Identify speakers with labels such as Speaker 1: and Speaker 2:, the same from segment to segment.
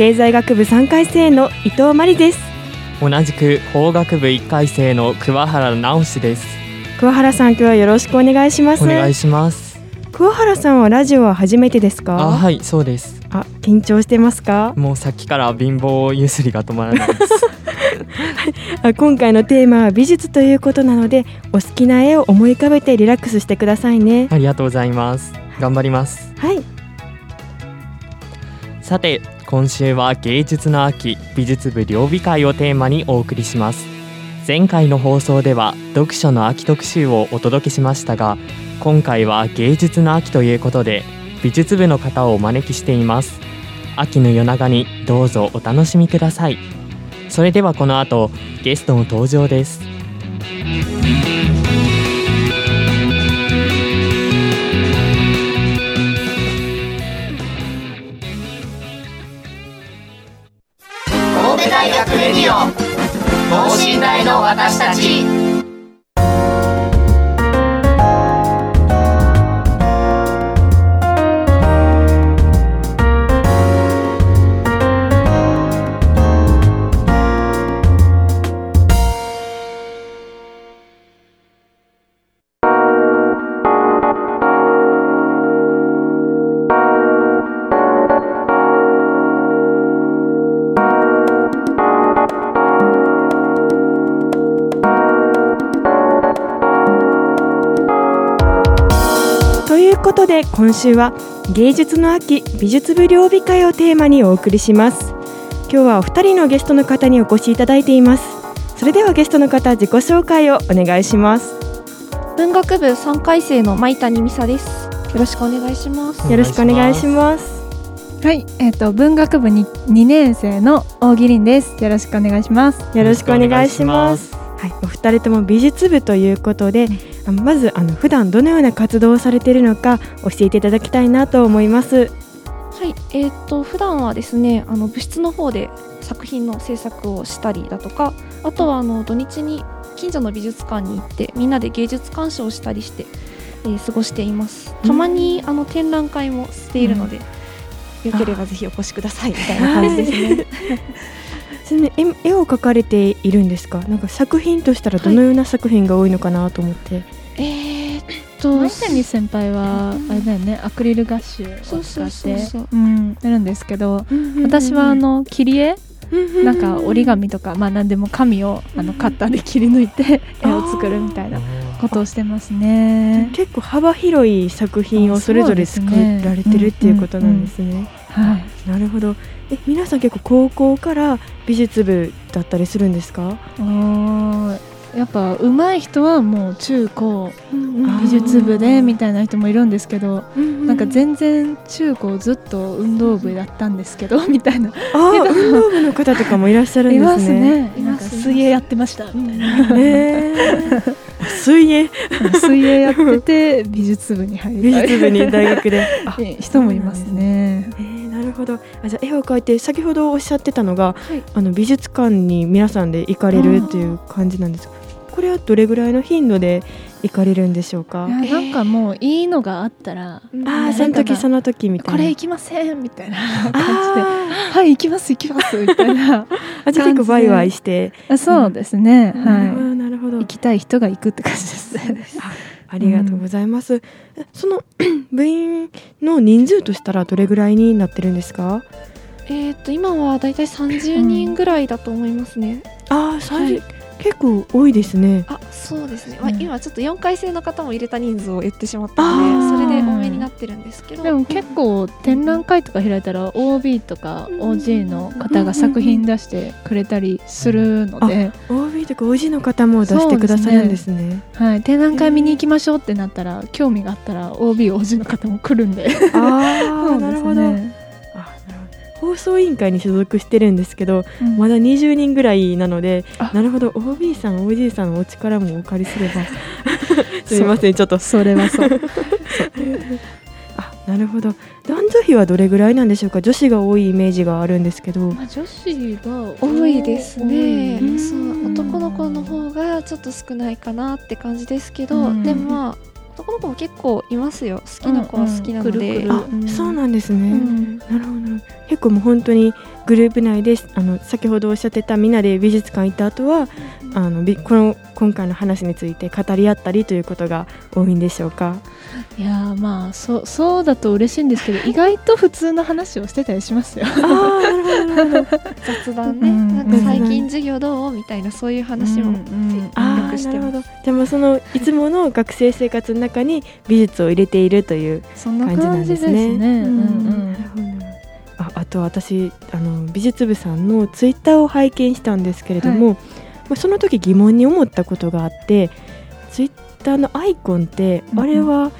Speaker 1: 経済学部3回生の伊藤真理です。
Speaker 2: 同じく法学部1回生の桑原直志です。
Speaker 1: 桑原さん今日はよろしくお願いします。
Speaker 2: お願いします。
Speaker 1: 桑原さんはラジオは初めてですか？
Speaker 2: あはいそうです。
Speaker 1: あ緊張してますか？
Speaker 2: もうさっきから貧乏ゆすりが止まらないです。
Speaker 1: あ今回のテーマは美術ということなのでお好きな絵を思い浮かべてリラックスしてくださいね。
Speaker 2: ありがとうございます。頑張ります。
Speaker 1: はい。
Speaker 2: さて今週は芸術の秋美術部両美会をテーマにお送りします。前回の放送では読書の秋特集をお届けしましたが今回は芸術の秋ということで美術部の方をお招きしています。秋の夜長にどうぞお楽しみください。それではこの後ゲストの登場です。
Speaker 3: 神戸大学レディオ等身大の私たち。
Speaker 1: で今週は芸術の秋美術部両美会をテーマにお送りします。今日はお二人のゲストの方にお越しいただいています。それではゲストの方自己紹介をお願いします。
Speaker 4: 文学部3回生の舞谷美沙です。よろしくお願いします。
Speaker 1: よろしくお願いします。
Speaker 5: はい、えっ、と文学部に2年生の大木凛です。よろしくお願いします。
Speaker 1: よろしくお願いしますはい、お二人とも美術部ということで、あまずあの普段どのような活動をされているのか教えていただきたいなと思います。
Speaker 4: はい。えー、と普段はですねあの部室の方で作品の制作をしたりだとかあとはあの土日に近所の美術館に行ってみんなで芸術鑑賞をしたりして、えー過ごしています。たまにあの展覧会もしているので、よければぜひお越しくださいみたいな感じですね。
Speaker 1: ちなみに絵絵を描かれているんですか？なんか作品としたらどのような作品が多いのかなと思って。
Speaker 4: えーっと
Speaker 5: 舞谷先輩はあれだよね、アクリルガッシュを使
Speaker 4: そうそうそう
Speaker 5: って
Speaker 4: そう
Speaker 5: うんやるんですけど、私はあの切り絵なんか折り紙とかまあ何でも紙をあのカッターで切り抜いて絵を作るみたいなことをしてますね。
Speaker 1: 結構幅広い作品をそれぞれ作られてるっていうことなんですね。
Speaker 5: はい。
Speaker 1: なるほど。え皆さん結構高校から美術部だったりするんですか？
Speaker 5: あーやっぱ上手い人はもう中高美術部でみたいな人もいるんですけど、
Speaker 1: な
Speaker 5: なんか全然中高ずっと運動部だったんですけど みたいな
Speaker 1: あー運動部の方とかもいらっしゃるん
Speaker 5: い
Speaker 1: ですね。
Speaker 5: ますね。なんか水泳やってましたみたいな。
Speaker 1: へー 水泳？
Speaker 5: 水泳やってて美術部に入
Speaker 1: 美
Speaker 5: りたい
Speaker 1: 術部に大学で。あ
Speaker 5: 人もいますね。
Speaker 1: えーなるほど。あじゃあ絵を描いて先ほどおっしゃってたのが、
Speaker 4: はい。
Speaker 1: あの美術館に皆さんで行かれるっていう感じなんですか？これはどれぐらいの頻度で行かれるんでしょうか？
Speaker 5: なんかもういいのがあったら、
Speaker 1: ああその時その時みたいな。
Speaker 5: これ行きませんみたいな感じで、
Speaker 1: あ
Speaker 5: はい行きます行きますみたいな。
Speaker 1: ーあじゃあ結構ワイワイして、
Speaker 5: あそうですね。
Speaker 1: あ
Speaker 5: は
Speaker 1: ーなるほ
Speaker 5: い。
Speaker 1: ど。
Speaker 5: 行きたい人が行くって感じです。ね。
Speaker 1: ありがとうございます、えその 部員の人数としたらどれぐらいになってるんですか？
Speaker 4: えーっと今はだいたい30人ぐらいだと思いますね。
Speaker 1: ああ、三十
Speaker 4: はい。
Speaker 1: 結構多いですね。
Speaker 4: あそうですね、まあ、
Speaker 5: うん
Speaker 4: 今ちょっと4回生の方も入れた人数を言ってしまった
Speaker 1: あ
Speaker 4: の
Speaker 1: ー。
Speaker 4: でそれで多めになってるんですけど。
Speaker 5: でも結構展覧会とか開いたら OB とか
Speaker 4: うん
Speaker 5: OG の方が作品出してくれたりするので、
Speaker 1: OB とか OG の方も出してくださるんですね。
Speaker 5: はい、展覧会見に行きましょうってなったら興味があったら OB、OG の方も来るんで。
Speaker 1: ああ、なるほど。あなるほど。放送委員会に所属してるんですけど、
Speaker 5: うん。
Speaker 1: まだ20人ぐらいなので
Speaker 5: あ、
Speaker 1: なるほど。OB さん OG さんのお力もお借りすれば。すみませんちょっと。
Speaker 5: それはそう。
Speaker 1: あなるほど男女比はどれぐらいなんでしょうか？女子が多いイメージがあるんですけど。
Speaker 5: まあ女子が
Speaker 4: 多いですね。
Speaker 1: 多い
Speaker 4: そう男の子の方がちょっと少ないかなって感じですけど、
Speaker 5: うん。
Speaker 4: でもまあ男の子も結構いますよ。好きな子は好きなので、
Speaker 5: うんうんくるくる
Speaker 1: あ、そうなんですね、
Speaker 4: うん。
Speaker 1: なるほど。なるほど結構もう本当にグループ内であの先ほどおっしゃってたみんなで美術館行った後はあのびこの今回の話について語り合ったりということが多いんでしょうか？
Speaker 5: いやーまあそうそうだと嬉しいんですけど意外と普通の話をしてたりしますよ。
Speaker 4: 雑談ね、
Speaker 5: うん。
Speaker 4: なんか最近授業どうみたいなそういう話も、よくしてます
Speaker 1: なるほど。じゃあもうそのいつもの学生生活の中に美術を入れているという
Speaker 5: そんな
Speaker 1: 感じなん
Speaker 5: です
Speaker 1: ね。ああと私あの美術部さんのツイッターを拝見したんですけれども、まあ、その時疑問に思ったことがあってツイッターのアイコンって
Speaker 5: うん
Speaker 1: あれは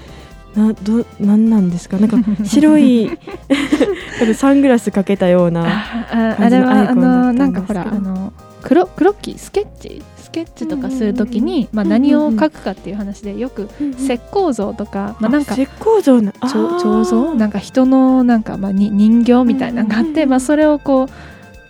Speaker 1: などなんなんですか？なんか白い サングラスかけたような
Speaker 5: あれはあのなんかほらあの黒黒木スケッチ？スケッチとかするときに、まあ、何を描くかっていう話でよく石膏像とか、まあ、なんか
Speaker 1: 石膏像のあ
Speaker 5: 彫像？なんか人のなんかまあに人形みたいなのがあって、まあ、それをこう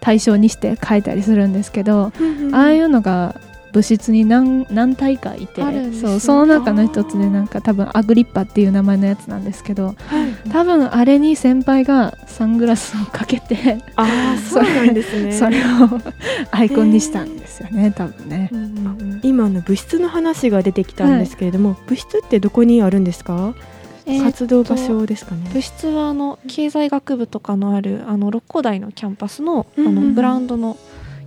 Speaker 5: 対象にして描いたりするんですけど、ああいうのが部室に何何体かいてそうその中の一つでなんか多分アグリッパっていう名前のやつなんですけど
Speaker 1: はい。
Speaker 5: 多分あれに先輩がサングラスをかけて
Speaker 1: ああ そうなんですね。
Speaker 5: それをアイコンにしたんですよね多分ね。
Speaker 1: 今の物質の話が出てきたんですけれども、物質ってどこにあるんですか、
Speaker 4: えー
Speaker 1: 活動場所ですかね。
Speaker 4: 部室はあの経済学部とかのあるあの六甲台のキャンパスのあのグラウンドの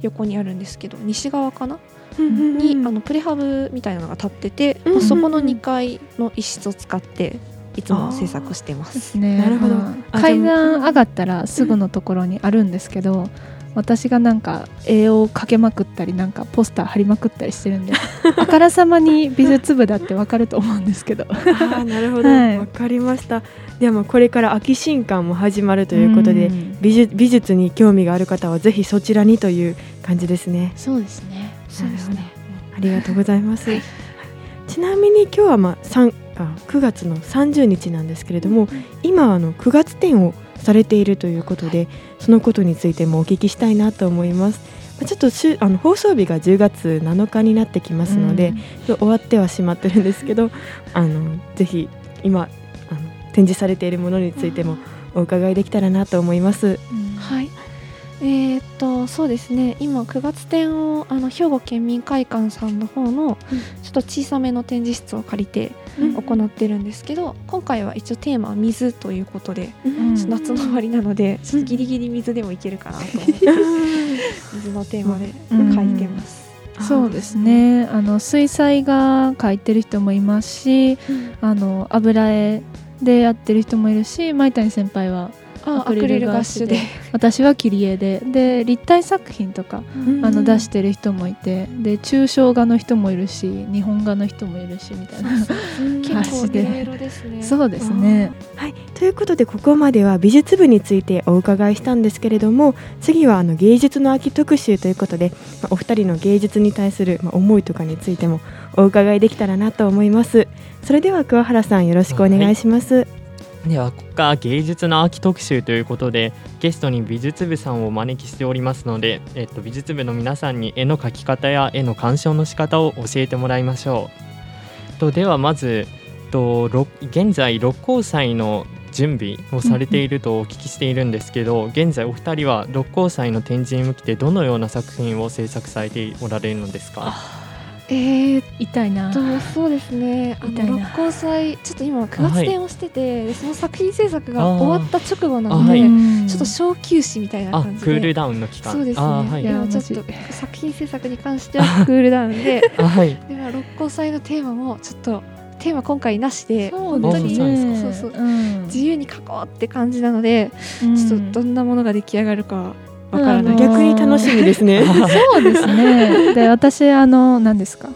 Speaker 4: 横にあるんですけど西側かな？にあのプレハブみたいなのが立ってて、
Speaker 1: うんうんうん。
Speaker 4: そこの2階の一室を使っていつも制作してま。
Speaker 5: ですすね。
Speaker 1: なるほど。
Speaker 5: まあ
Speaker 1: あ
Speaker 5: 階段上がったらすぐのところにあるんですけど私がなんか絵をかけまくったりなんかポスター貼りまくったりしてるんで あからさまに美術部だってわかると思うんですけど。
Speaker 1: ああなるほど。わ、
Speaker 5: はい。
Speaker 1: かりました。ではまあこれから秋新刊も始まるということで、
Speaker 5: ん。
Speaker 1: 美術美術に興味がある方はぜひそちらにという感じですね。
Speaker 5: そうですね
Speaker 1: そうですね。ありがとうございます、はい。ちなみに今日はまあ3あ9月の30日なんですけれども、今あの9月展をされているということでそのことについてもお聞きしたいなと思います。まあちょっとしゅあの放送日が10月7日になってきますので、ちょっと終わってはしまってるんですけど あのぜひ今あの展示されているものについてもお伺いできたらなと思います。
Speaker 4: はいえーっとそうですね。今9月展をあの兵庫県民会館さんの方のちょっと小さめの展示室を借りて行ってるんですけど、今回は一応テーマは水ということで、
Speaker 5: ん。
Speaker 4: ちょっと夏の終わりなので、ちょっとギリギリ水でもいけるかなと思って、水のテーマで書いてます。
Speaker 5: そうですね。あの水彩画描いてる人もいますしあの油絵でやってる人もいるし舞谷先輩は
Speaker 4: あアクリルガッシュで。
Speaker 5: 私は切り絵で。で立体作品とかあの出してる人もいて。で抽象画の人もいるし日本画の人もいるしみたいな。
Speaker 4: 結構いろいろで。すね。
Speaker 5: そうですね。
Speaker 1: はい、ということでここまでは美術部についてお伺いしたんですけれども次はあの芸術の秋特集ということで、まあお二人の芸術に対する、まあ、思いとかについてもお伺いできたらなと思います。それでは桑原さんよろしくお願いします、
Speaker 2: ではここから芸術の秋特集ということでゲストに美術部さんをお招きしておりますので、えっと、美術部の皆さんに絵の描き方や絵の鑑賞の仕方を教えてもらいましょう。とではまずと現在六甲祭の準備をされているとお聞きしているんですけど、現在お二人は六甲祭の展示に向けてどのような作品を制作されておられるのですか？
Speaker 4: えー、
Speaker 5: 痛いな。
Speaker 4: とそうですね。あの六甲祭ちょっと今9月展をしてて、でその作品制作が終わった直後な
Speaker 2: あ
Speaker 4: ので、ちょっと小休止みたいな
Speaker 2: あ
Speaker 4: 感じ
Speaker 2: クール
Speaker 4: で。
Speaker 2: ダウンの期間。
Speaker 4: そうですね、
Speaker 2: あはい。
Speaker 4: いや
Speaker 5: いや
Speaker 4: ちょっと作品制作に関してはクールダウンで。
Speaker 2: あはい。
Speaker 4: では六甲祭のテーマもちょっとテーマ今回なしで本当にそうそう
Speaker 5: うん。
Speaker 4: 自由に書こうって感じなので、
Speaker 5: うん。
Speaker 4: ちょっとどんなものが出来上がるかわからない、
Speaker 5: うん
Speaker 1: 逆に楽しみですね。
Speaker 5: そうですね。で私あの何ですか？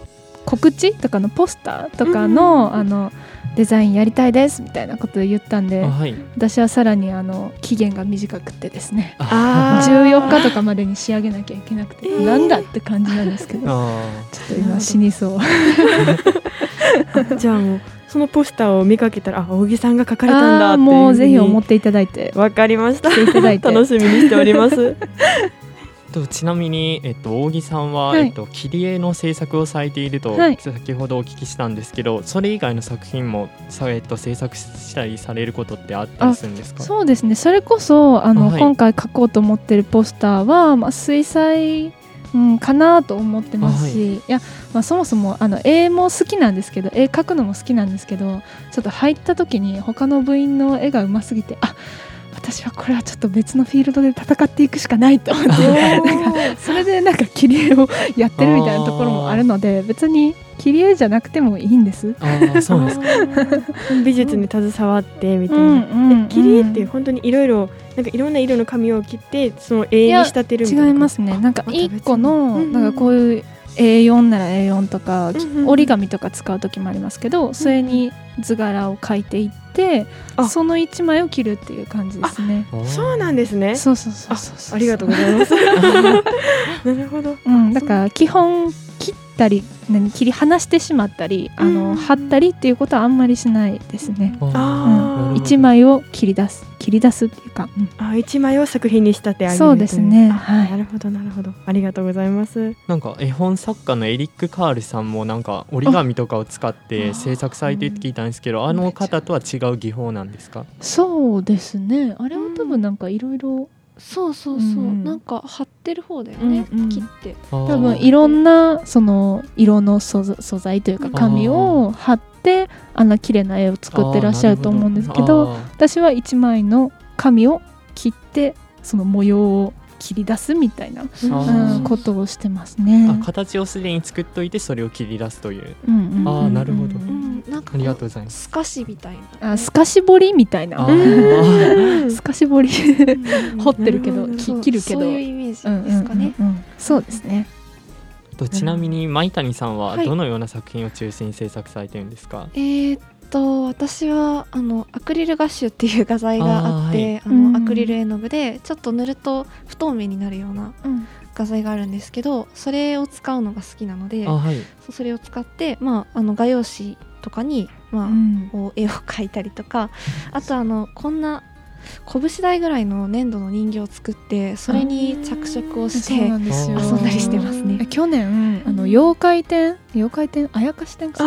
Speaker 5: 告知とかのポスターとかの、あのデザインやりたいですみたいなことを言ったんで
Speaker 2: あはい。
Speaker 5: 私はさらにあの期限が短くてですね
Speaker 1: あー。
Speaker 5: 14日とかまでに仕上げなきゃいけなくて、なんだって感じなんですけどちょ
Speaker 2: あ
Speaker 5: っと今死にそう。
Speaker 1: じゃあもうそのポスターを見かけたらあ扇さんが書かれたんだっていうふうに
Speaker 5: もうぜひ思っていただいて。
Speaker 1: わかりました。楽しみにしております。
Speaker 2: ー とちなみに、えっと、扇さんは、
Speaker 5: はい。
Speaker 2: えっと、切り絵の制作をされていると、
Speaker 5: はい。
Speaker 2: 先ほどお聞きしたんですけどそれ以外の作品もさ、えっと、制作したりされることってあったりするんですか？
Speaker 5: そうですね。それこそあの、
Speaker 2: はい。
Speaker 5: 今回書こうと思ってるポスターは、まあ、水彩、うん、かなと思ってますし、い、や、まあ、そもそもあの絵も好きなんですけど絵描くのも好きなんですけどちょっと入った時に他の部員の絵がうますぎてあ私はこれはちょっと別のフィールドで戦っていくしかないと思って なんかそれでなんか切り絵をやってるみたいなところもあるので別に切り絵じゃなくてもいいんです。
Speaker 2: ああそうですか。
Speaker 1: 美術に携わってみたいな、
Speaker 5: うんうん
Speaker 1: え切り絵って本当にいろいろなんかいろんな色の紙を切ってその絵に仕立てるみたいな。
Speaker 5: 違いますね。なんか一個のなんかこういう A4 なら A4 とか、折り紙とか使う時もありますけど、それに図柄を描いていって
Speaker 1: あ。
Speaker 5: その一枚を切るっていう感じですね。
Speaker 1: そうなんですね。
Speaker 5: そうそうそう
Speaker 1: ありがとうございます。なるほど。
Speaker 5: うん、だから基本たり何切り離してしまったりあ
Speaker 1: うん。
Speaker 5: の貼ったりっていうことはあんまりしないですね。
Speaker 1: あー。
Speaker 5: 一枚を切り出す。切り出すっていうか、うん。
Speaker 1: あ一枚を作品に仕立て上げる
Speaker 5: そうですね。はい。
Speaker 1: あなるほどなるほど。ありがとうございます。
Speaker 2: なんか絵本作家のエリック・カールさんもなんか折り紙とかを使って
Speaker 1: あ
Speaker 2: 制作されてるって聞いたんですけどあの方とは違う技法なんですか？
Speaker 5: そうですね。あれは多分なんかいろいろ
Speaker 4: そうそうそう、
Speaker 5: うん。
Speaker 4: なんか貼ってる方だよね、
Speaker 5: うんうん。
Speaker 4: 切って。
Speaker 2: 多
Speaker 5: 多分いろんなその色の素材素材というか紙を貼ってあんな綺麗な絵を作ってらっしゃると思うんですけど私は一枚の紙を切ってその模様を切り出すみたいな、
Speaker 2: あ
Speaker 5: う
Speaker 2: ー
Speaker 5: ん、ことをしてますね。
Speaker 2: あ形をすでに作っといてそれを切り出すという。
Speaker 5: うんうんうんうん。
Speaker 2: あーなるほど。
Speaker 4: うんなんか
Speaker 2: ありがとうございます
Speaker 4: すかしみたいな。
Speaker 5: あ透かし彫りみたいな。透かし彫り。
Speaker 4: うん。
Speaker 5: 彫ってるけど切るけど。
Speaker 4: そういうイメージ
Speaker 5: うんうん
Speaker 4: ですかね、
Speaker 5: うんうんそうですね。
Speaker 2: とちなみに舞谷さんは
Speaker 4: はい
Speaker 2: どのような作品を中心に制作されてるんですか、
Speaker 4: えーっと私はあのアクリルガッシュっていう画材があってあ、
Speaker 5: はい。うん。
Speaker 4: のアクリル絵の具でちょっと塗ると不透明になるような
Speaker 5: うん。
Speaker 4: 画材があるんですけどそれを使うのが好きなので
Speaker 2: あはい。
Speaker 4: それを使って、まあ、あの画用紙とかに、まあ
Speaker 5: うん。
Speaker 4: こう絵を描いたりとかあとあのこんな拳大ぐらいの粘土の人形を作ってそれに着色をして
Speaker 5: なんですよ。
Speaker 2: 遊
Speaker 4: んだりしてますね。
Speaker 5: 去年あの妖怪展？妖怪展？あやかし展か。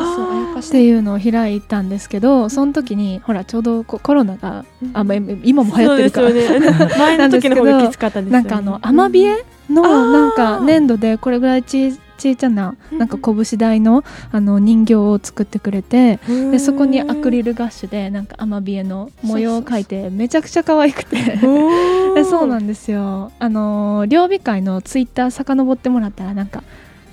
Speaker 5: っていうのを開いたんですけどその時にほらちょうどコロナがあ、まあ、今も流行ってるから。
Speaker 1: ね。前の時の方がきつかったですよね。
Speaker 5: なんかあのアマビエのなんか粘土でこれぐらいちちいちゃななんか拳大のあの人形を作ってくれてでそこにアクリルガッシュでなんかアマビエの模様を描いてめちゃくちゃ可愛くて。で そうなんですよ。あの両備会のツイッター遡ってもらったらなんか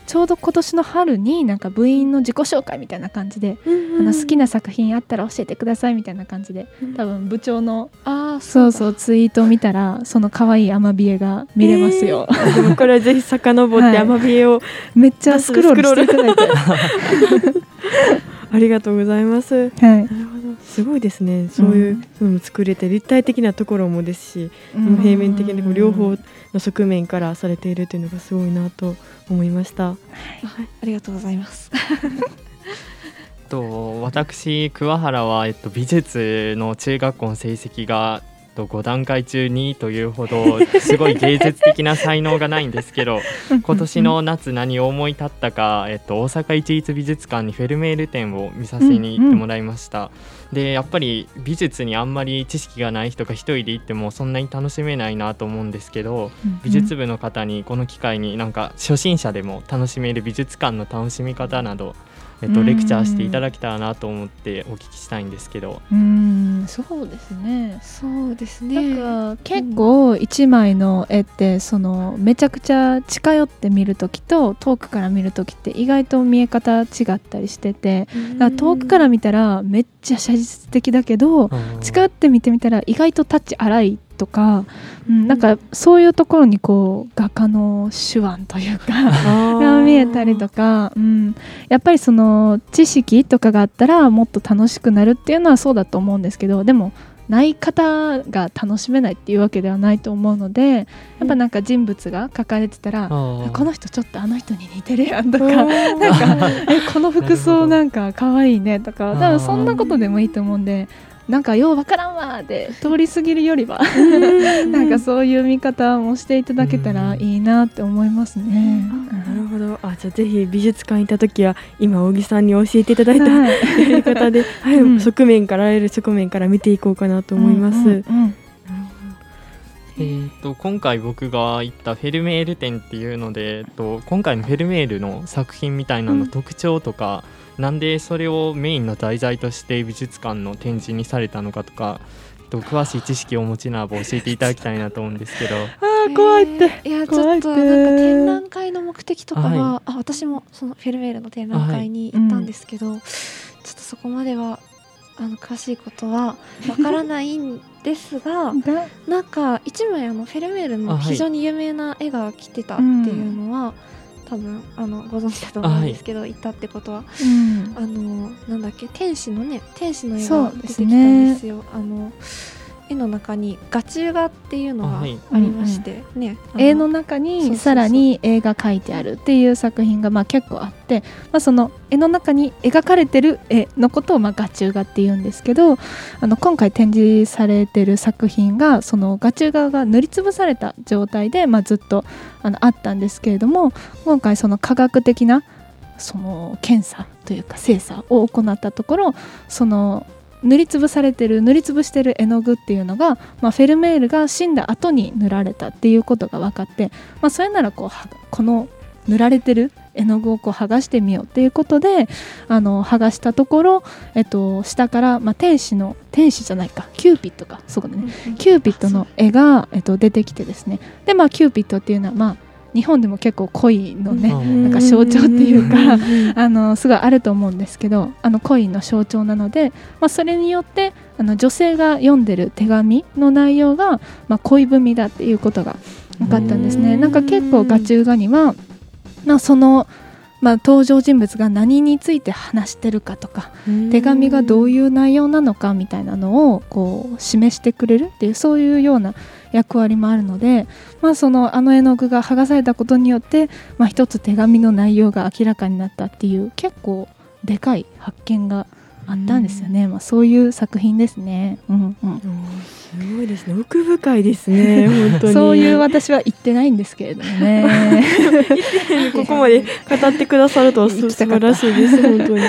Speaker 5: ちょうど今年の春になんか部員の自己紹介みたいな感じで、あの好きな作品あったら教えてくださいみたいな感じで多分部長の
Speaker 4: ああ
Speaker 5: そうそうツイートを見たらその可愛いアマビエが見れますよ、
Speaker 1: でもこれはぜひ遡って
Speaker 5: はい。
Speaker 1: アマビエを
Speaker 5: めっちゃスクロールしていただいて、
Speaker 1: ありがとうございます。
Speaker 5: はい。
Speaker 1: なるほどすごいですねそういう
Speaker 5: う
Speaker 1: も作れて立体的なところもですし、
Speaker 5: うん
Speaker 1: 平面的に両方の側面からされているというのがすごいなと思いました。
Speaker 4: あありがとうございます
Speaker 2: と私桑原は、えっと、美術の中学校の成績がと5段階中2位というほどすごい芸術的な才能がないんですけど今年の夏何を思い立ったか、えっと、大阪一律美術館にフェルメール展を見させに行ってもらいました。うんうんでやっぱり美術にあんまり知識がない人が一人で行ってもそんなに楽しめないなと思うんですけど、うんうん、美術部の方にこの機会になんか初心者でも楽しめる美術館の楽しみ方などえっと、レクチャーしていただけたらなと思ってお聞きしたいんですけど。
Speaker 5: うんそうですね。
Speaker 4: そうですね。
Speaker 5: なんか結構1枚の絵ってそのめちゃくちゃ近寄って見る時と遠くから見る時って意外と見え方違ったりしててだから遠くから見たらめっちゃ写実的だけど近寄って見てみたら意外とタッチ荒いとか、うん、なんかそういうところにこう画家の手腕というか が見えたりとか、うん、やっぱりその知識とかがあったらもっと楽しくなるっていうのはそうだと思うんですけどでもない方が楽しめないっていうわけではないと思うのでやっぱなんか人物が書かれてたら、この人ちょっとあの人に似てるやんとかなんか えこの服装なんか可愛いねとか多分そんなことでもいいと思うんでなんかようわからんわで通り過ぎるよりはなんかそういう見方もしていただけたらいいなって思いますね。
Speaker 1: なるほど。あじゃあぜひ美術館行った時は今小木さんに教えていただいた、はい、やり方で、はい、うん、側面からあらゆる側面から見ていこうかなと思います。うんうんうん
Speaker 2: えーと、今回僕が行ったフェルメール展っていうので、えーと、今回のフェルメールの作品みたいなの特徴とか、なんでそれをメインの題材として美術館の展示にされたのかとかと詳しい知識をお持ちならば教えていただきたいなと思うんですけど。
Speaker 1: あ怖いって。
Speaker 4: いやちょっとなんか展覧会の目的とかは、はい、あ私もそのフェルメールの展覧会に行ったんですけど、はいうん、ちょっとそこまではあの詳しいことはわからないんですが なんか一枚あのフェルメールの非常に有名な絵が来てたっていうのは、多分あのご存知だと思うんですけど、はい、行ったってことは、うん、あのなんだっけ天使のね天使の絵が出てきたんですよ。すね、あの絵の中に画中画っていうのがありまして、
Speaker 5: はいね、絵の中にさらに絵が描いてあるっていう作品がまあ結構あって、まあ、その絵の中に描かれてる絵のことをまあ画中画っていうんですけどあの今回展示されてる作品がその画中画が塗りつぶされた状態で、まあ、ずっとあのあったんですけれども今回その科学的なその検査というか精査を行ったところその塗りつぶされてる塗りつぶしてる絵の具っていうのが、まあ、フェルメールが死んだ後に塗られたっていうことが分かって、まあ、それならこうこの塗られてる絵の具をこう剥がしてみようっていうことであの剥がしたところ、えっと、下から、まあ、天使の天使じゃないかキューピッドかそうだね、キューピッドの絵が、えっと、出てきてですね。でまあキューピッドっていうのはまあ日本でも結構恋のねなんか象徴っていうか あのすごいあると思うんですけどあの恋の象徴なので、まあ、それによってあの女性が読んでる手紙の内容が、まあ、恋文だっていうことが分かったんですね。なんか結構画中画には、まあ、そのまあ、登場人物が何について話してるかとか手紙がどういう内容なのかみたいなのをこう示してくれるっていうそういうような役割もあるので、まあ、そのあの絵の具が剥がされたことによって、まあ、一つ手紙の内容が明らかになったっていう結構でかい発見があったんですよね、うん、まあ、そういう作品ですね。うんうん、
Speaker 1: すごいですね。奥深いですね。本当に。
Speaker 5: そういう私は言ってないんですけれどもね。
Speaker 1: ここまで語ってくださると素晴らしいです。本当に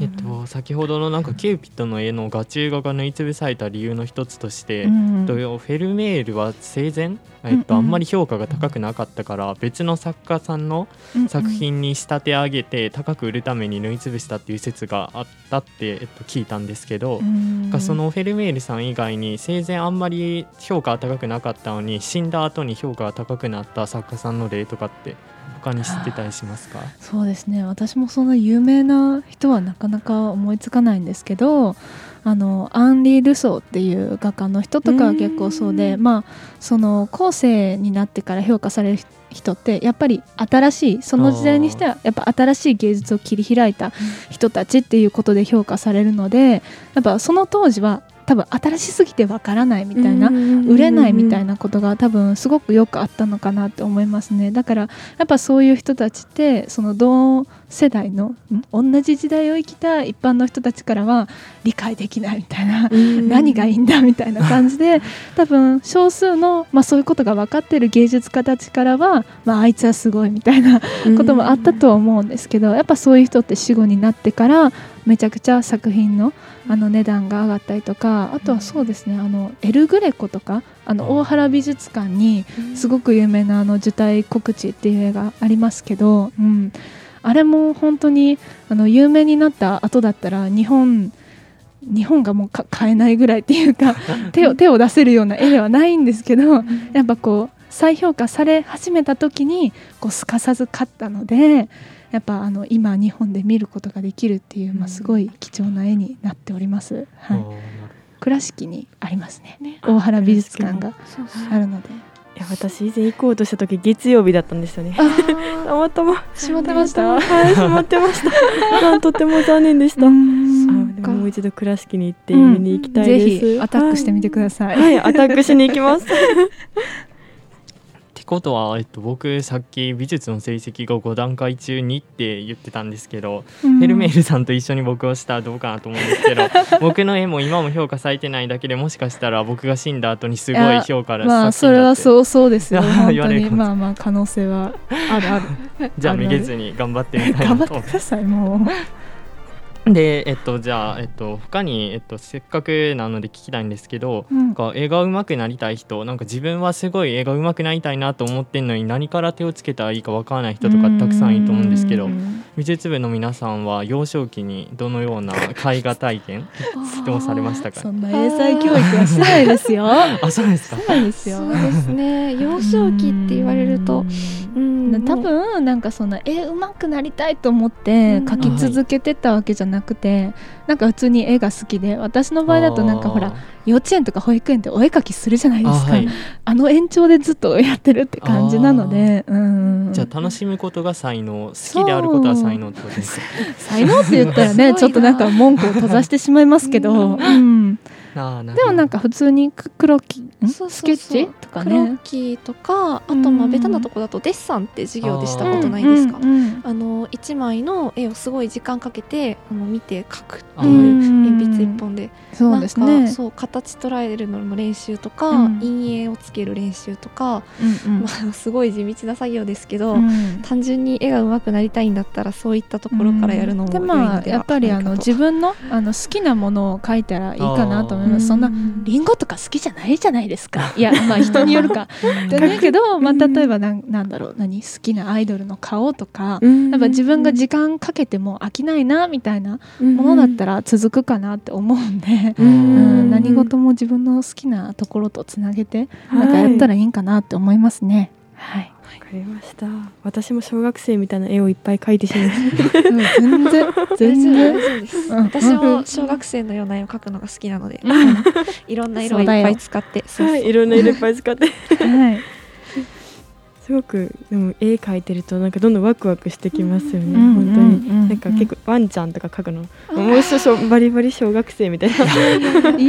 Speaker 2: えっと、先ほどのなんかキューピッドの絵の画中画が塗りつぶされた理由の一つとして、うん、フェルメールは生前、えっと、あんまり評価が高くなかったから、別の作家さんの作品に仕立て上げて高く売るために塗りつぶしたっていう説があったって、えっと、聞いたんですけど、うん、そのフェルメールさん以外に生前あんまり評価が高くなかったのに死んだ後に評価が高くなった作家さんの例とかって他に知ってたりしますか？
Speaker 5: そうですね。私もそんな有名な人はなかなか思いつかないんですけどあのアンリー・ルソーっていう画家の人とかは結構そうでまあその後世になってから評価される人ってやっぱり新しいその時代にしてはやっぱ新しい芸術を切り開いた人たちっていうことで評価されるのでやっぱその当時は多分新しすぎてわからないみたいな売れないみたいなことが多分すごくよくあったのかなって思いますね。だからやっぱそういう人たちってその同世代の同じ時代を生きた一般の人たちからは理解できないみたいな何がいいんだみたいな感じで 多分少数の、まあ、そういうことが分かっている芸術家たちからは、まあ、あいつはすごいみたいなこともあったとは思うんですけどやっぱそういう人って死後になってからめちゃくちゃ作品のあの値段が上がったりとかあとはそうですねあのエル・グレコとかあの大原美術館にすごく有名なあの受胎告知っていう映画ありますけど、うん、あれも本当にあの有名になった後だったら日本日本がもう買えないぐらいっていうか 手を手を出せるような絵ではないんですけどやっぱこう再評価され始めた時にこうすかさず買ったのでやっぱあの今日本で見ることができるっていう、まあ、すごい貴重な絵になっております。はい、倉敷にありますね、ね、大原美術館があるので。
Speaker 1: いや私以前行こうとした時月曜日だったんですよね。たまたま
Speaker 5: 閉まってました？
Speaker 1: はい、閉まってました。とても残念でした。もう一度倉敷に行って見に行きたいです、うん、
Speaker 5: ぜひアタックしてみてください。
Speaker 1: はい、アタックしに行きます。
Speaker 2: ことは、えっと、僕さっき美術の成績が5段階中2って言ってたんですけど、うん、ヘルメールさんと一緒に僕をしたらどうかなと思うんですけど 僕の絵も今も評価されてないだけでもしかしたら僕が死んだ後にすごい評価
Speaker 5: がまあそれはそうそうですよ。本当に。まあまあ可能性はあるある。
Speaker 2: じゃあめげずに頑張ってみたいなと
Speaker 5: 頑張ってくださいもう。
Speaker 2: で、えっと、じゃあ、えっと、他に、えっと、せっかくなので聞きたいんですけど、うん、なんか映画上手くなりたい人なんか自分はすごい映画上手くなりたいなと思ってんのに何から手をつけたらいいかわからない人とかたくさんいると思うんですけど美術部の皆さんは幼少期にどのような絵画体験どうされましたか？
Speaker 5: そんな英才教育はしてないですよ。
Speaker 2: あそうですか。
Speaker 4: そうですよ。そうですね。幼少期って言われると
Speaker 5: うん。多分なんかその絵上手くなりたいと思って描き続けてたわけじゃなくて、なんか普通に絵が好きで私の場合だとなんかほら幼稚園とか保育園ってお絵描きするじゃないですか。あはい、あの延長でずっとやってるって感じなのでうん
Speaker 2: じゃあ楽しむことが才能好きであることは才能ってことです
Speaker 5: 才能って言ったらねちょっとなんか文句を閉ざしてしまいますけど、うん。でもなんか普通に黒木スケッチ？とかね。
Speaker 4: 黒木とかあとまあベタなとこだとデッサンって授業でしたことないですか、あの一枚の絵をすごい時間かけてあの見て描くっていう鉛筆一本で。
Speaker 5: そうですね。
Speaker 4: そう形捉えるのも練習とか、陰影をつける練習とか、まあ、すごい地道な作業ですけど、単純に絵が上手くなりたいんだったらそういったところからやるのも
Speaker 5: いいのではないかと、やっぱりあの自分のあの好きなものを描いたらいいかなと思います。そんなリンゴとか好きじゃないじゃないですか？いやまあ人によるか。じゃないけど、まあ、例えばなんなんだろう何？好きなアイドルの顔とかやっぱ自分が時間かけても飽きないなみたいなものだったら続くかなって思うんで、うん何事も自分の好きなところとつなげてなんかやったらいいんかなって思いますね。はい
Speaker 1: わかりました。私も小学生みたいな絵をいっぱい描いてしまい
Speaker 5: 全然全然。
Speaker 4: 私も小学生のような絵を描くのが好きなので、いろんな色をいっぱい使って
Speaker 1: はいいろんな色いっぱい使って。はい。すごくでも絵描いてるとなんかどんどんワクワクしてきますよね、本当に、なんか結構ワンちゃんとか描くの。もう一緒バリバリ小学生みたいな。感じ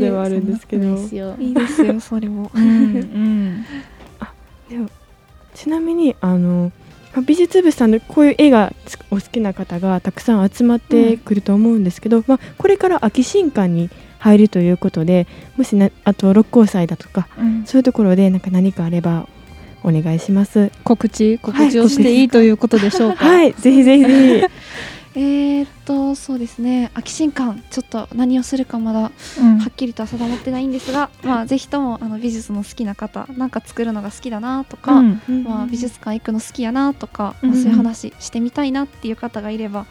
Speaker 1: ではあるんですけど。
Speaker 4: いいですよそれも、うん、
Speaker 1: あでもちなみにあの美術部さんのこういう絵がお好きな方がたくさん集まってくると思うんですけど、うん、まあ、これから秋新館に入るということでもしなあと六甲祭だとか、うん、そういうところでなんか何かあればお願いします。
Speaker 5: 告知告知をしていいということでしょうか？
Speaker 1: はいぜひぜひ
Speaker 4: えー、っとそうですね。秋新館ちょっと何をするかまだはっきりとは定まってないんですが、うん、まあぜひともあの美術の好きな方なんか作るのが好きだなとか、うん、まあ、美術館行くの好きやなとか、うん、まあ、そういう話してみたいなっていう方がいれば、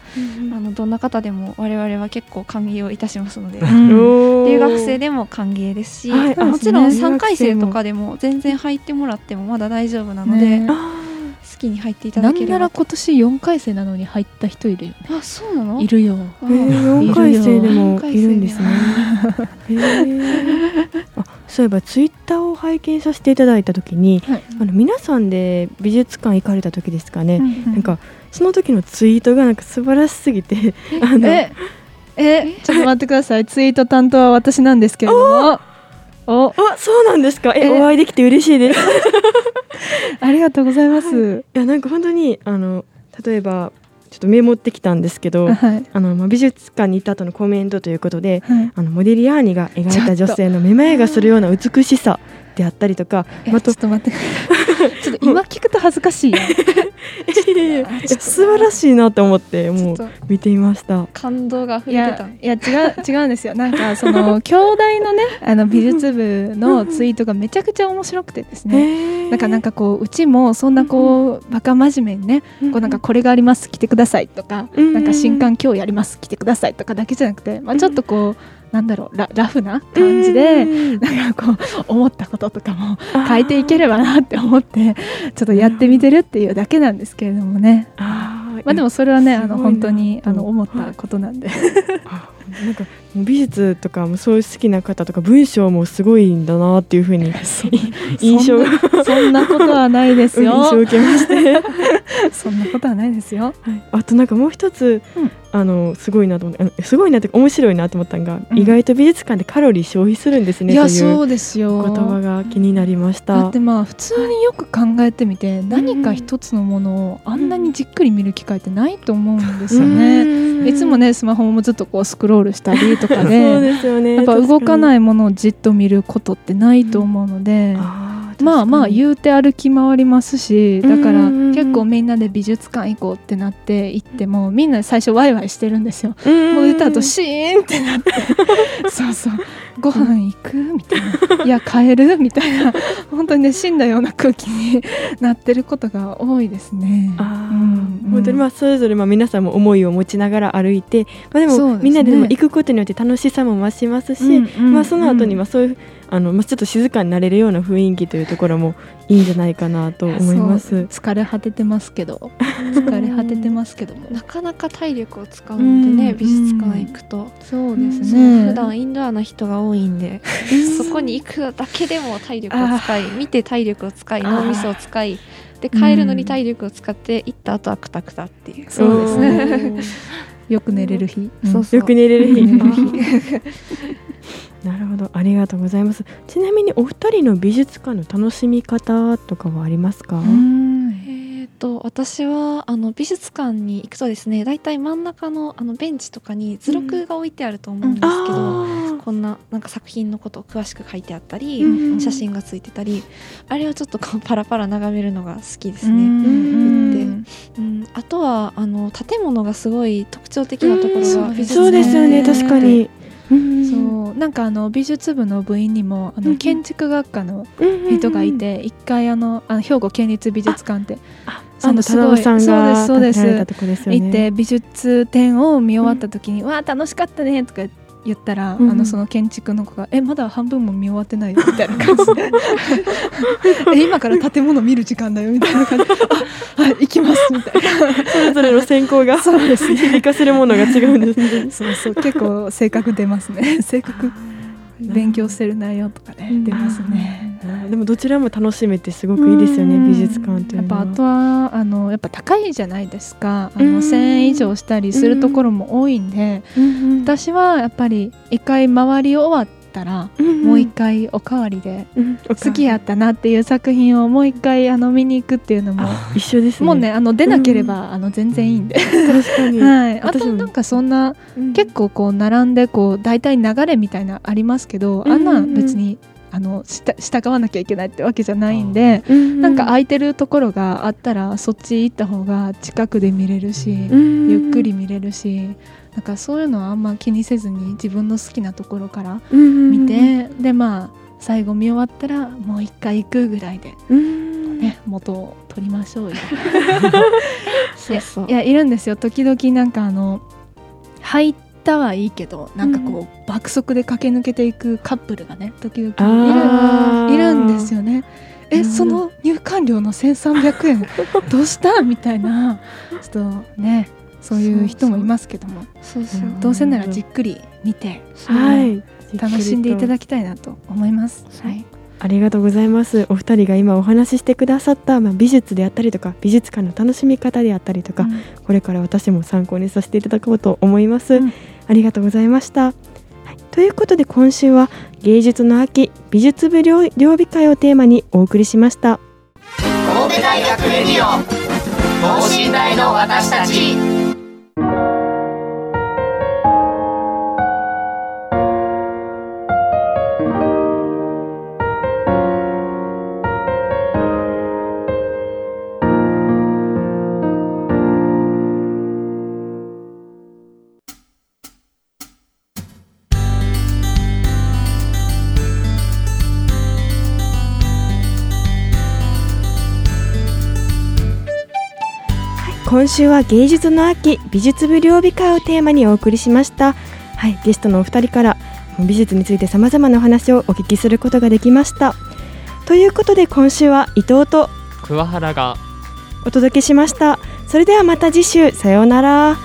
Speaker 4: あのどんな方でも我々は結構歓迎をいたしますので、留学生でも歓迎ですし、はい、もちろん3回生とかでも全然入ってもらってもまだ大丈夫なので。ね好きに入っていただければ
Speaker 5: なんなら今年4回生なのに入った人いるよね。
Speaker 4: あそうなの？
Speaker 5: いるよ、
Speaker 1: えー、4回生でもいるんですね。えー、あそういえばツイッターを拝見させていただいた時に、はい、あの皆さんで美術館行かれた時ですかね、うんうん、なんかその時のツイートがなんか素晴らしすぎてあの
Speaker 5: えちょっと待ってください。ツイート担当は私なんですけれどもお
Speaker 1: あそうなんですか。え
Speaker 5: え？
Speaker 1: お会いできて嬉しいです。
Speaker 5: ありがとうございます、
Speaker 1: い。やなんか本当にあの例えばちょっとメモってきたんですけど、
Speaker 5: はい。
Speaker 1: あのまあ美術館に行った後のコメントということで、
Speaker 5: はい。
Speaker 1: あのモディリアーニが描いた女性のめまいがするような美しさであったりとか、
Speaker 5: ちょっと待ってちょっと今聞くと恥ずかしい
Speaker 1: 素晴らしいなと思ってもう見ていました。
Speaker 4: 感動が溢
Speaker 5: い
Speaker 4: れてた。
Speaker 5: やいや違う違うんですよ。なんかその兄弟のね あの美術部のツイートがめちゃくちゃ面白くてですね。なんかなんかこううちもそんなこうバカ真面目にねこうなんかこれがあります来てくださいとか
Speaker 1: うん。
Speaker 5: なんか新刊今日やります来てくださいとかだけじゃなくてまあちょっとこうなんだろうララフな感じでなんかこう思ったこととかも書いていければなって思ってちょっとやってみてるっていうだけなんですけれどもね。まあでもそれはねあの本当にあの
Speaker 1: うん
Speaker 5: 思ったことなんで。
Speaker 1: あなんか美術とかもそういう好きな方とか文章もすごいんだなっていうふうに 印象が
Speaker 5: そんなそんなことはないです
Speaker 1: 印
Speaker 5: よ
Speaker 1: 象を受けまして。
Speaker 5: そんなことはないですよ。
Speaker 1: はい。あとなんかもう一つ、
Speaker 5: うん
Speaker 1: あのすごいなと思ってすごいなって面白いなと思ったのが、
Speaker 5: うん
Speaker 1: 意外と美術館でカロリー消費するんですね
Speaker 5: いやそうですよ
Speaker 1: 言葉が気になりました
Speaker 5: だって。まあ普通によく考えてみて何か一つのものをあんなにじっくり見る機会ってないと思うんですよね。いつもねスマホもずっとこうスクロールしたりとか
Speaker 1: そう
Speaker 5: で
Speaker 1: ですよね。
Speaker 5: やっぱ動か
Speaker 1: い。
Speaker 5: ないものをじっと見ることってないと思うので。
Speaker 1: あー
Speaker 5: まあまあ言うて歩き回りますしだから結構みんなで美術館行こうってなって行ってもみんな最初ワイワイしてるんですよ。
Speaker 1: うん
Speaker 5: もう出た後シーンってなって。そうそう。ご飯行くみたいな。いや帰るみたいな。本当にね死んだような空気になってることが多いですね。うん
Speaker 1: 本当にまあそれぞれまあ皆さんも思いを持ちながら歩いて、まあ、でもみんなででも行くことによって楽しさも増しますし、
Speaker 5: うんうん
Speaker 1: まあ、その後にはそういうあの、まあ、ちょっと静かになれるような雰囲気というところもいいんじゃないかなと思います。
Speaker 5: 疲れ果ててますけど疲れ果ててますけども
Speaker 4: なかなか体力を使うのでね、
Speaker 5: うん
Speaker 4: 美術館行くと、
Speaker 5: そうですね
Speaker 4: 普段インドアな人が多いんでそこに行くだけでも体力を使い見て体力を使い脳みそを使いで帰るのに体力を使って行った後はクタクタっていう
Speaker 5: そうですね
Speaker 1: ね。
Speaker 5: よく寝れる日、
Speaker 4: そうそう
Speaker 1: よく寝れる日。なるほど、ありがとうございます。ちなみにお二人の美術館の楽しみ方とかはありますか？
Speaker 5: うん。
Speaker 4: えー、と私はあの美術館に行くとですね大体真ん中のあのベンチとかに図録が置いてあると思うんですけど、
Speaker 1: あ
Speaker 4: こんななんか作品のことを詳しく書いてあったり、
Speaker 1: うん。
Speaker 4: 写真がついてたりあれをちょっとこうパラパラ眺めるのが好きですね。
Speaker 5: うん。
Speaker 1: うん。
Speaker 4: うん、あとはあの建物がすごい特徴的なところ
Speaker 1: うん
Speaker 4: が美術
Speaker 1: そうですよね、
Speaker 5: ね
Speaker 1: 確かに。うん。
Speaker 5: そう。なんかあの美術部の部員にもあの建築学科の
Speaker 1: うん
Speaker 5: 人がいて一回あのあの兵庫県立美術館って
Speaker 1: あ
Speaker 5: その
Speaker 1: あの忠夫さんが
Speaker 5: そうですそうです。行って美術展を見終わった時に「わあ楽しかったね」とか言ったら、
Speaker 1: うん
Speaker 5: あのその建築の子が「えまだ半分も見終わってないよ」みたいな感じで え今から建物見る時間だよ」みたいな感じで「あはい行きます」みたいな。
Speaker 1: それぞれの専攻が
Speaker 5: そうですね。
Speaker 1: 響かせるものが違うんですね。
Speaker 5: そうそう結構性格出ますね。性格勉強してる内容とかね
Speaker 4: うん。
Speaker 5: 出ますね。
Speaker 1: でもどちらも楽しめてすごくいいですよね、
Speaker 5: うん。
Speaker 1: 美術館というのは。
Speaker 5: やっぱあとはあのやっぱ高いじゃないですか。あ
Speaker 1: うん。
Speaker 5: の1000円以上したりするところも多いんで
Speaker 1: うん。
Speaker 5: 私はやっぱり一回回り終わったら
Speaker 1: うん
Speaker 5: もう一回おかわりで
Speaker 1: うん。
Speaker 5: 好きやったなっていう作品をもう一回あの見に行くっていうのも
Speaker 1: 一緒ですね。
Speaker 5: もうねあの出なければあの全然いいんで、
Speaker 1: 確かに。
Speaker 5: はい、あとなんかそんな
Speaker 1: うん。
Speaker 5: 結構こう並んでこう大体流れみたいなありますけどあんなん。別にあのした従わなきゃいけないってわけじゃないんで。
Speaker 1: うん。
Speaker 5: なんか空いてるところがあったらそっち行った方が近くで見れるし、
Speaker 1: うん。
Speaker 5: ゆっくり見れるしなんかそういうのはあんま気にせずに自分の好きなところから
Speaker 1: うん。
Speaker 5: 見て、でまあ最後見終わったらもう一回行くぐらいで、
Speaker 1: うん。
Speaker 5: ね、元を取りましょうよ。
Speaker 4: そうそう。
Speaker 5: いやいるんですよ。時々なんかあの入ったはいいけどなんかこう、爆速で駆け抜けていくカップルがね時々いるいるんですよね。え、
Speaker 1: うん
Speaker 5: その入館料の1300円 どうした？みたいなちょっとねそういう人もいますけども
Speaker 4: そうそう
Speaker 1: うん
Speaker 5: どうせならじっくり見て
Speaker 1: はい。
Speaker 5: 楽しんでいただ
Speaker 1: き
Speaker 5: きたいなと思います。はい、
Speaker 1: ありがとうございます。お二人が今お話ししてくださった、まあ、美術であったりとか美術館の楽しみ方であったりとか、これから私も参考にさせていただこうと思います。
Speaker 5: うん
Speaker 1: ありがとうございました、はい、ということで今週は芸術の秋美術部料理会をテーマにお送りしました。
Speaker 3: 神戸大学レディオ等身大の私たち。
Speaker 1: 今週は芸術の秋美術部料理会をテーマにお送りしました。はいゲストのお二人から美術について様々なお話をお聞きすることができました。ということで今週は伊藤と
Speaker 2: 桑原が
Speaker 1: お届けしました。それではまた次週さようなら